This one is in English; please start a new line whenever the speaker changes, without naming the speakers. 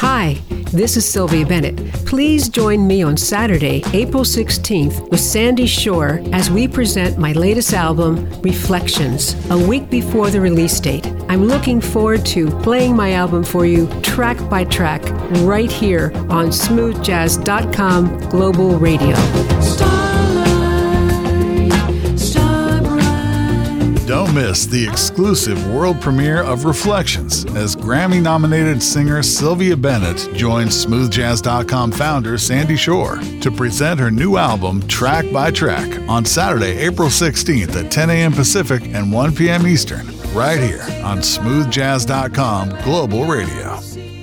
Hi, this is Sylvia Bennett. Please join me on Saturday, April 16th, with Sandy Shore as we present my latest album, Reflections, a week before the release date. I'm looking forward to playing my album for you track by track right here on smoothjazz.com global radio.
Don't miss the exclusive world premiere of Reflections as Grammy nominated singer Sylvia Bennett joins SmoothJazz.com founder Sandy Shore to present her new album track by track on Saturday, April 16th at 10 a.m. Pacific and 1 p.m. Eastern, right here on SmoothJazz.com Global Radio.